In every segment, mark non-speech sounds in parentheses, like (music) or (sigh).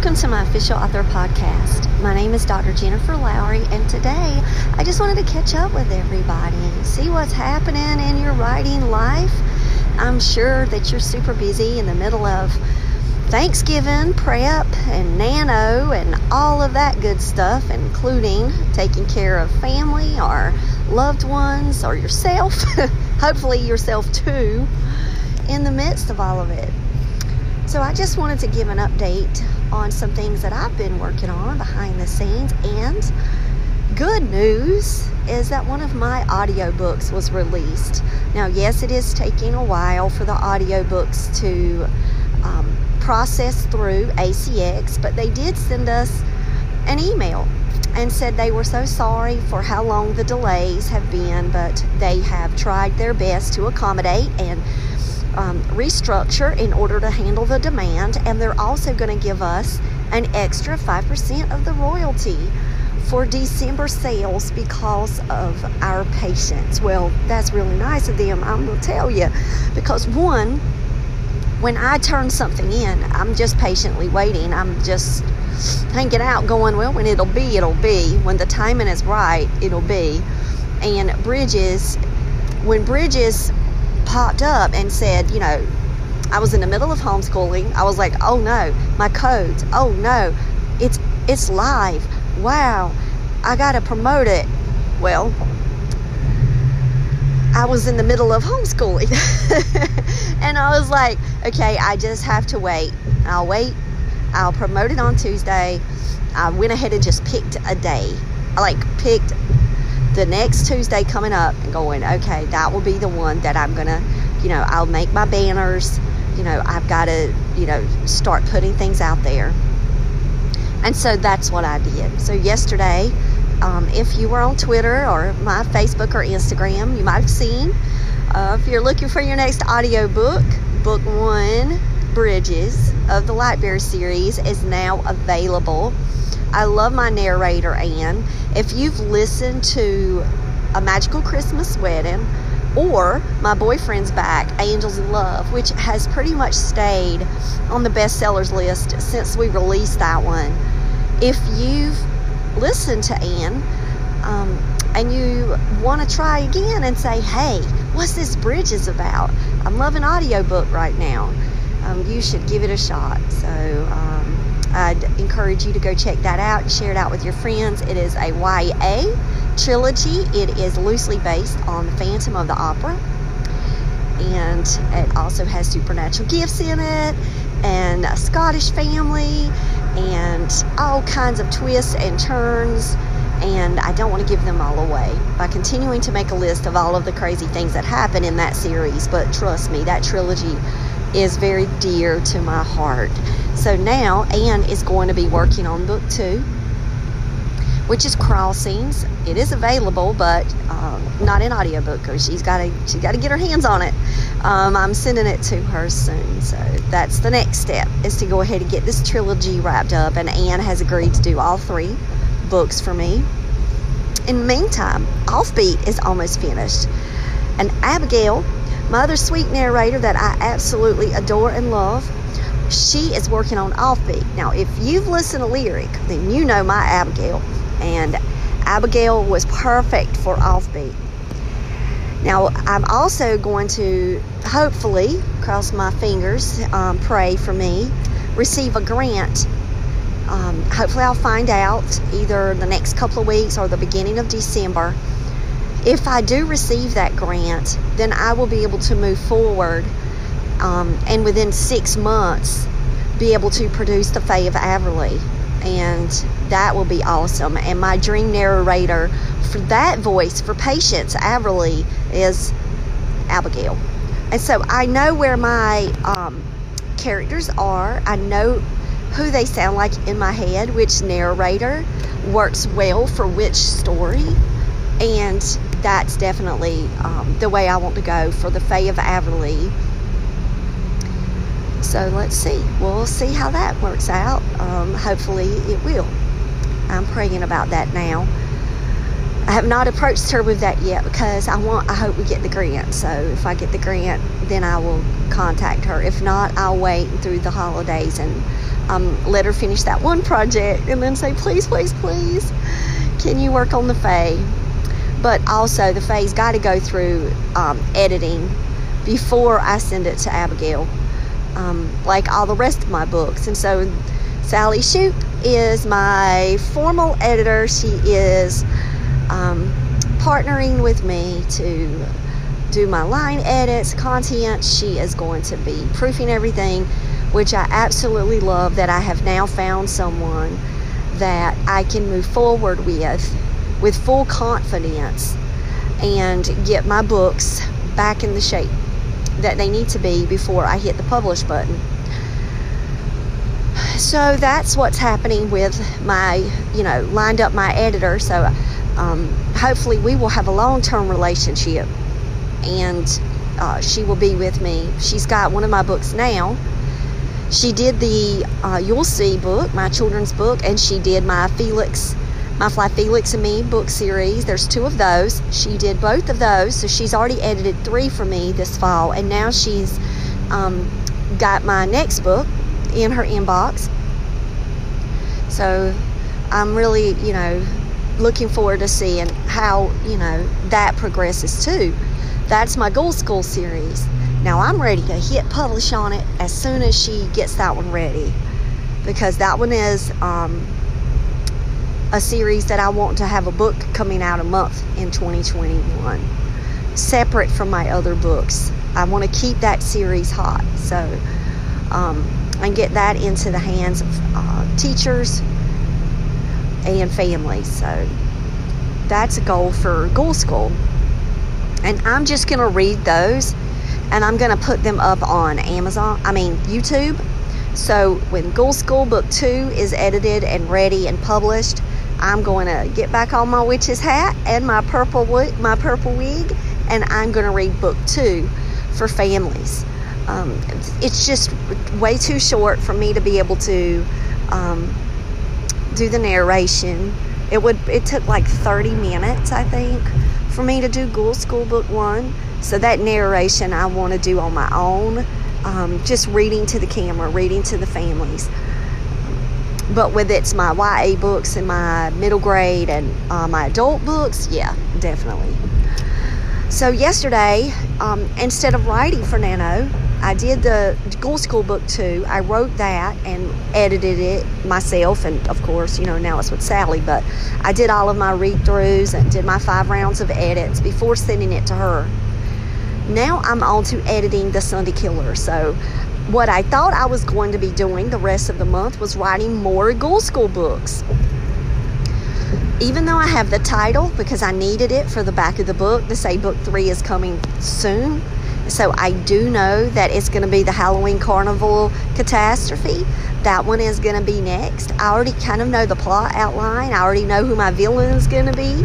Welcome to my official author podcast. My name is Dr. Jennifer Lowry, and today I just wanted to catch up with everybody and see what's happening in your writing life. I'm sure that you're super busy in the middle of Thanksgiving, prep, and nano, and all of that good stuff, including taking care of family or loved ones or yourself, (laughs) hopefully, yourself too, in the midst of all of it. So, I just wanted to give an update on some things that I've been working on behind the scenes. And good news is that one of my audiobooks was released. Now, yes, it is taking a while for the audiobooks to um, process through ACX, but they did send us an email and said they were so sorry for how long the delays have been, but they have tried their best to accommodate and um, restructure in order to handle the demand, and they're also going to give us an extra 5% of the royalty for December sales because of our patience. Well, that's really nice of them, I'm going to tell you. Because, one, when I turn something in, I'm just patiently waiting. I'm just hanging out, going, well, when it'll be, it'll be. When the timing is right, it'll be. And Bridges, when Bridges popped up and said, you know, I was in the middle of homeschooling. I was like, oh no, my codes. Oh no, it's it's live. Wow, I gotta promote it. Well, I was in the middle of homeschooling, (laughs) and I was like, okay, I just have to wait. I'll wait. I'll promote it on Tuesday. I went ahead and just picked a day. I like picked the next Tuesday coming up and going, okay, that will be the one that I'm going to, you know, I'll make my banners. You know, I've got to, you know, start putting things out there. And so that's what I did. So yesterday, um, if you were on Twitter or my Facebook or Instagram, you might have seen. Uh, if you're looking for your next audio book, book one, Bridges of the Lightbearer series, is now available. I love my narrator, Anne. If you've listened to A Magical Christmas Wedding or My Boyfriend's Back, Angels in Love, which has pretty much stayed on the bestsellers list since we released that one, if you've listened to Anne um, and you want to try again and say, hey, what's this Bridges about? I'm loving audiobook right now. Um, you should give it a shot. So, um, I'd encourage you to go check that out and share it out with your friends. It is a YA trilogy. It is loosely based on the Phantom of the Opera. And it also has supernatural gifts in it, and a Scottish family, and all kinds of twists and turns. And I don't want to give them all away by continuing to make a list of all of the crazy things that happen in that series. But trust me, that trilogy is very dear to my heart. So now Anne is going to be working on book two, which is Crossings. It is available, but um, not in audiobook because she's got to she's got to get her hands on it. Um, I'm sending it to her soon, so that's the next step is to go ahead and get this trilogy wrapped up. And Anne has agreed to do all three books for me. In the meantime, Offbeat is almost finished, and Abigail, my other sweet narrator that I absolutely adore and love she is working on Offbeat. Now, if you've listened to Lyric, then you know my Abigail. And Abigail was perfect for Offbeat. Now, I'm also going to hopefully, cross my fingers, um, pray for me, receive a grant. Um, hopefully, I'll find out either the next couple of weeks or the beginning of December. If I do receive that grant, then I will be able to move forward um, and within six months be able to produce the Fae of Averly. And that will be awesome. And my dream narrator for that voice for Patience Averly is Abigail. And so I know where my um, characters are. I know who they sound like in my head, which narrator works well for which story. And that's definitely um, the way I want to go for the Fae of Averly. So let's see. We'll see how that works out. Um, hopefully it will. I'm praying about that now. I have not approached her with that yet because I want I hope we get the grant. So if I get the grant, then I will contact her. If not, I'll wait through the holidays and um, let her finish that one project and then say, please, please, please, can you work on the Fae? But also, the Fae's got to go through um, editing before I send it to Abigail, um, like all the rest of my books. And so, Sally Shoop is my formal editor. She is um, partnering with me to do my line edits, content. She is going to be proofing everything, which I absolutely love that I have now found someone that I can move forward with with full confidence and get my books back in the shape that they need to be before I hit the publish button. So that's what's happening with my, you know, lined up my editor. So um, hopefully we will have a long-term relationship and uh, she will be with me she's got one of my books now she did the uh, you'll see book my children's book and she did my felix my fly felix and me book series there's two of those she did both of those so she's already edited three for me this fall and now she's um, got my next book in her inbox so i'm really you know looking forward to seeing how, you know, that progresses too. That's my Ghoul School series. Now I'm ready to hit publish on it as soon as she gets that one ready because that one is um, a series that I want to have a book coming out a month in 2021, separate from my other books. I want to keep that series hot, so um, and get that into the hands of uh, teachers and families. So that's a goal for Ghoul School. And I'm just going to read those and I'm going to put them up on Amazon, I mean, YouTube. So when Ghoul School Book 2 is edited and ready and published, I'm going to get back on my witch's hat and my purple my purple wig and I'm going to read book 2 for families. Um, it's just way too short for me to be able to um, do the narration. It would it took like 30 minutes, I think, for me to do Ghoul School Book One. So that narration I want to do on my own, um, just reading to the camera, reading to the families. But with it's my YA books and my middle grade and uh, my adult books, yeah, definitely. So yesterday, um, instead of writing for Nano, I did the Ghoul School book too. I wrote that and edited it myself, and of course, you know, now it's with Sally. But I did all of my read throughs and did my five rounds of edits before sending it to her. Now I'm on to editing the Sunday Killer. So, what I thought I was going to be doing the rest of the month was writing more Ghoul School books. Even though I have the title because I needed it for the back of the book to say book three is coming soon so I do know that it's going to be the Halloween Carnival catastrophe. That one is going to be next. I already kind of know the plot outline. I already know who my villain is going to be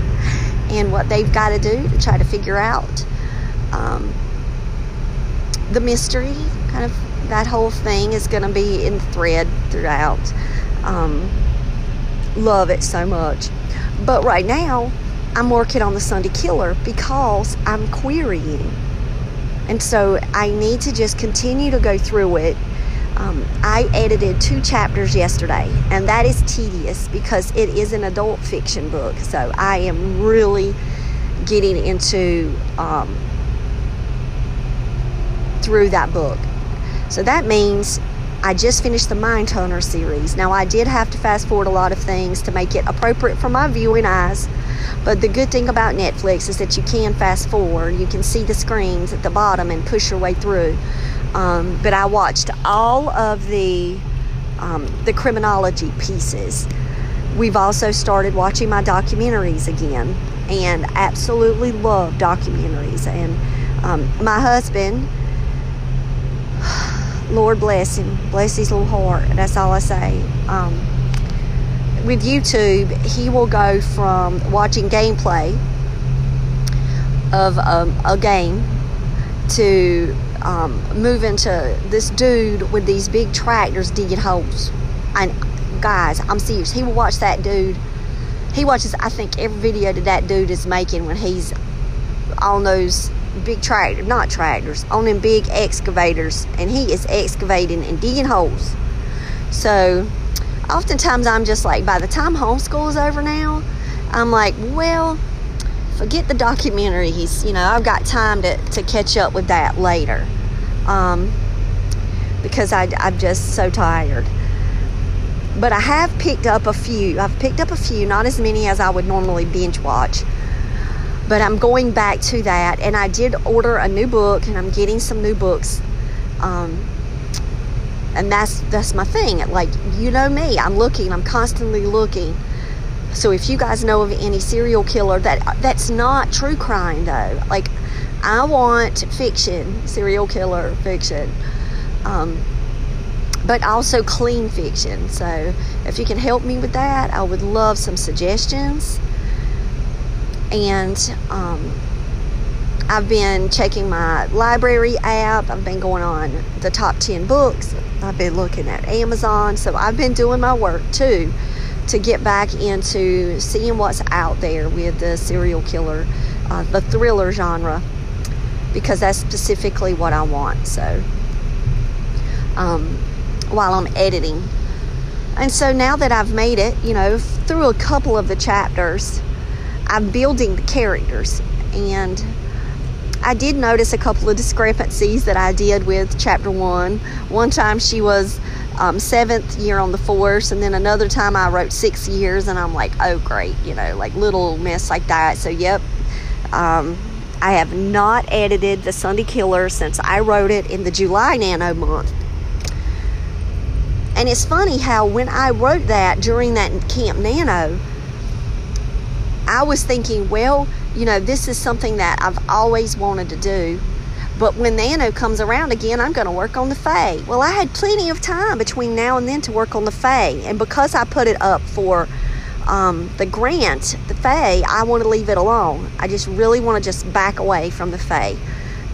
and what they've got to do to try to figure out um, the mystery. Kind of that whole thing is going to be in thread throughout. Um, love it so much. But right now, I'm working on the Sunday Killer because I'm querying and so I need to just continue to go through it. Um, I edited two chapters yesterday, and that is tedious because it is an adult fiction book. So I am really getting into um, through that book. So that means I just finished the Mindhunter series. Now, I did have to fast forward a lot of things to make it appropriate for my viewing eyes. But the good thing about Netflix is that you can fast forward. You can see the screens at the bottom and push your way through. Um, but I watched all of the um, the criminology pieces. We've also started watching my documentaries again, and absolutely love documentaries. And um, my husband Lord bless him, bless his little heart. That's all I say. Um, with YouTube, he will go from watching gameplay of um, a game to um, move into this dude with these big tractors digging holes. And guys, I'm serious. He will watch that dude. He watches, I think, every video that that dude is making when he's on those big tractor, not tractors, on them big excavators, and he is excavating and digging holes. So, oftentimes I'm just like, by the time homeschool is over now, I'm like, well, forget the documentaries. You know, I've got time to, to catch up with that later. Um, because I, I'm just so tired. But I have picked up a few. I've picked up a few, not as many as I would normally binge watch but I'm going back to that, and I did order a new book, and I'm getting some new books. Um, and that's that's my thing. Like you know me, I'm looking. I'm constantly looking. So if you guys know of any serial killer that that's not true crime though, like I want fiction, serial killer fiction, um, but also clean fiction. So if you can help me with that, I would love some suggestions and um, I've been checking my library app. I've been going on the top 10 books. I've been looking at Amazon. So I've been doing my work too to get back into seeing what's out there with the serial killer, uh, the thriller genre, because that's specifically what I want. So um, while I'm editing. And so now that I've made it, you know, through a couple of the chapters, I'm building the characters. And I did notice a couple of discrepancies that I did with chapter one. One time she was um, seventh year on the force, and then another time I wrote six years, and I'm like, oh, great, you know, like little mess like that. So, yep. Um, I have not edited the Sunday Killer since I wrote it in the July Nano month. And it's funny how when I wrote that during that Camp Nano, I was thinking, well, you know, this is something that I've always wanted to do. But when Nano comes around again, I'm going to work on the Fae. Well, I had plenty of time between now and then to work on the Fae. And because I put it up for um, the grant, the Fae, I want to leave it alone. I just really want to just back away from the Fae.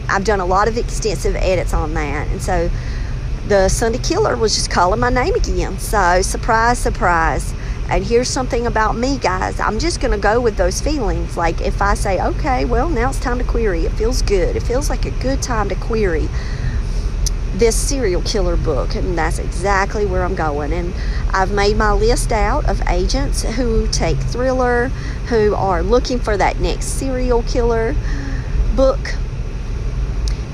I've done a lot of extensive edits on that. And so the Sunday Killer was just calling my name again. So, surprise, surprise. And here's something about me, guys. I'm just going to go with those feelings. Like if I say, okay, well, now it's time to query, it feels good. It feels like a good time to query this serial killer book. And that's exactly where I'm going. And I've made my list out of agents who take thriller, who are looking for that next serial killer book.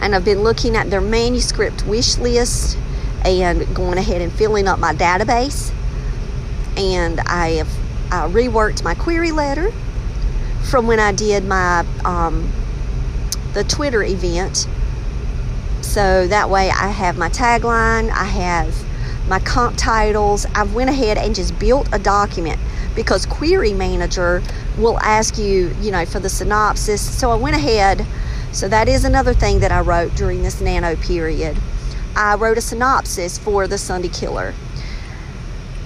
And I've been looking at their manuscript wish list and going ahead and filling up my database and I have uh, reworked my query letter from when I did my um, the Twitter event. So that way I have my tagline, I have my comp titles. I've went ahead and just built a document because Query Manager will ask you, you know, for the synopsis. So I went ahead. So that is another thing that I wrote during this nano period. I wrote a synopsis for the Sunday Killer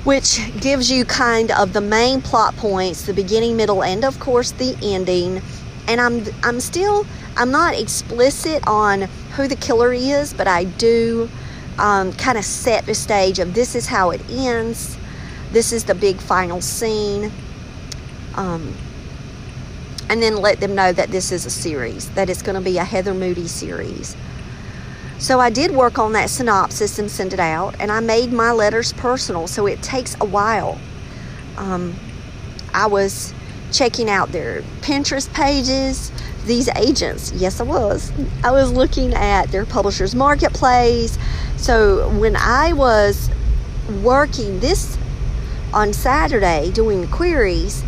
which gives you kind of the main plot points, the beginning, middle, and of course the ending. And I'm I'm still I'm not explicit on who the killer is, but I do um, kind of set the stage of this is how it ends. This is the big final scene. Um, and then let them know that this is a series, that it's going to be a Heather Moody series. So I did work on that synopsis and send it out, and I made my letters personal, so it takes a while. Um, I was checking out their Pinterest pages. These agents, yes, I was. I was looking at their publisher's marketplace. So when I was working this on Saturday doing the queries,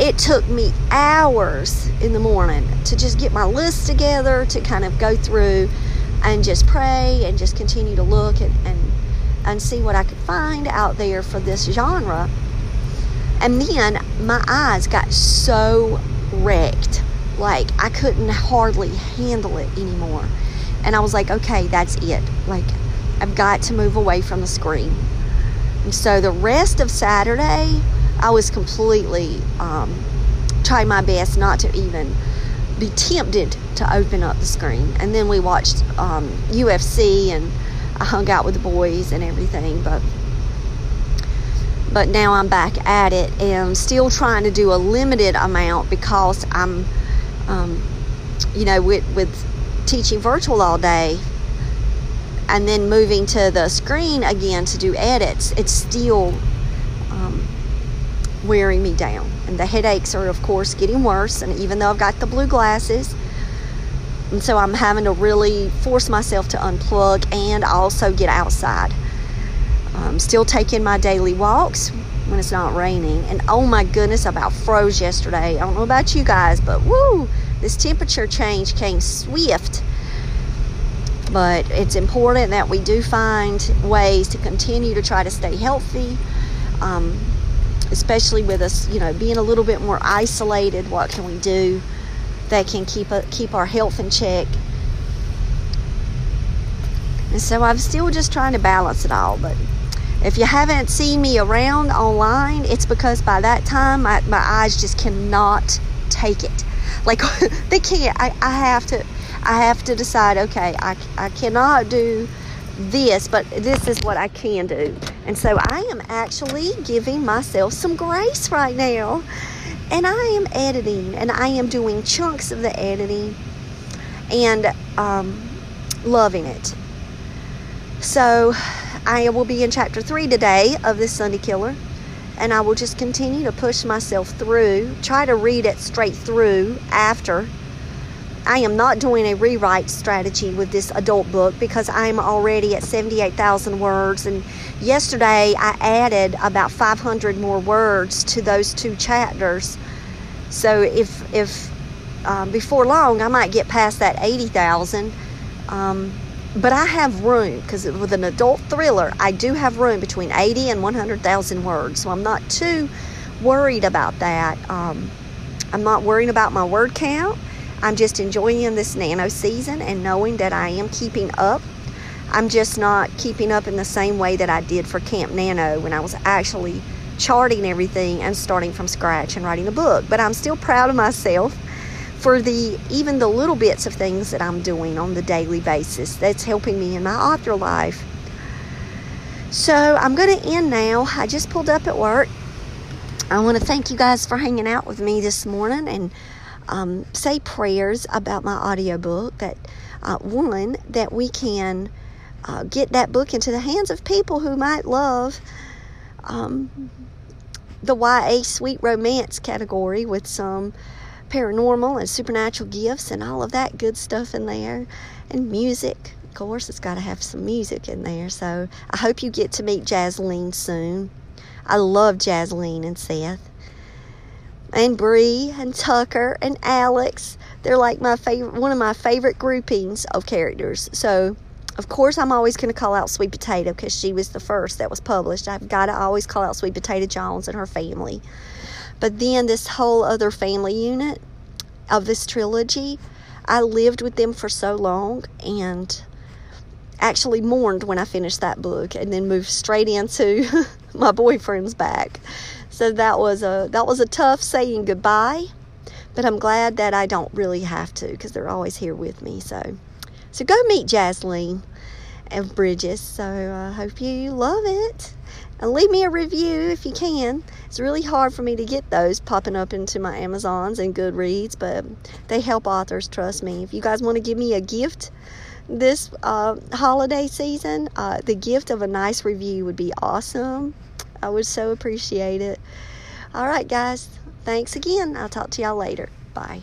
it took me hours in the morning to just get my list together, to kind of go through and just pray and just continue to look and, and, and see what I could find out there for this genre. And then my eyes got so wrecked. Like I couldn't hardly handle it anymore. And I was like, okay, that's it. Like I've got to move away from the screen. And so the rest of Saturday, I was completely um, trying my best not to even be tempted to open up the screen. And then we watched um, UFC and I hung out with the boys and everything. But but now I'm back at it and still trying to do a limited amount because I'm, um, you know, with with teaching virtual all day and then moving to the screen again to do edits. It's still um, wearing me down. And the headaches are, of course, getting worse. And even though I've got the blue glasses, and so I'm having to really force myself to unplug and also get outside. I'm still taking my daily walks when it's not raining. And oh my goodness, I about froze yesterday. I don't know about you guys, but woo, this temperature change came swift. But it's important that we do find ways to continue to try to stay healthy. Um, especially with us, you know, being a little bit more isolated, what can we do that can keep a, keep our health in check? And so I'm still just trying to balance it all. But if you haven't seen me around online, it's because by that time my, my eyes just cannot take it. Like (laughs) they can't. I, I have to. I have to decide. Okay, I, I cannot do this, but this is what I can do. And so I am actually giving myself some grace right now. And I am editing and I am doing chunks of the editing and um, loving it. So I will be in chapter three today of this Sunday Killer. And I will just continue to push myself through, try to read it straight through after I am not doing a rewrite strategy with this adult book because I'm already at 78,000 words. And yesterday I added about 500 more words to those two chapters. So if, if um, before long I might get past that 80,000. Um, but I have room because with an adult thriller, I do have room between 80 and 100,000 words. So I'm not too worried about that. Um, I'm not worrying about my word count. I'm just enjoying this nano season and knowing that I am keeping up. I'm just not keeping up in the same way that I did for Camp Nano when I was actually charting everything and starting from scratch and writing a book. But I'm still proud of myself for the even the little bits of things that I'm doing on the daily basis that's helping me in my author life. So I'm going to end now. I just pulled up at work. I want to thank you guys for hanging out with me this morning and um, say prayers about my audiobook that uh, one that we can uh, get that book into the hands of people who might love um, the YA sweet romance category with some paranormal and supernatural gifts and all of that good stuff in there. And music of course it's got to have some music in there. So i hope you get to meet jasleen soon. I love jasleen and seth and Bree and Tucker and Alex. They're like my favorite, one of my favorite groupings of characters. So, of course, I'm always going to call out Sweet Potato because she was the first that was published. I've got to always call out Sweet Potato Jones and her family. But then this whole other family unit of this trilogy, I lived with them for so long and actually mourned when I finished that book and then moved straight into (laughs) my boyfriend's back. So that was a that was a tough saying goodbye, but I'm glad that I don't really have to because they're always here with me. So, so go meet Jasleen and Bridges. So I hope you love it. And leave me a review if you can. It's really hard for me to get those popping up into my Amazons and Goodreads, but they help authors, trust me. If you guys want to give me a gift this uh, holiday season, uh, the gift of a nice review would be awesome. I would so appreciate it. All right, guys. Thanks again. I'll talk to y'all later. Bye.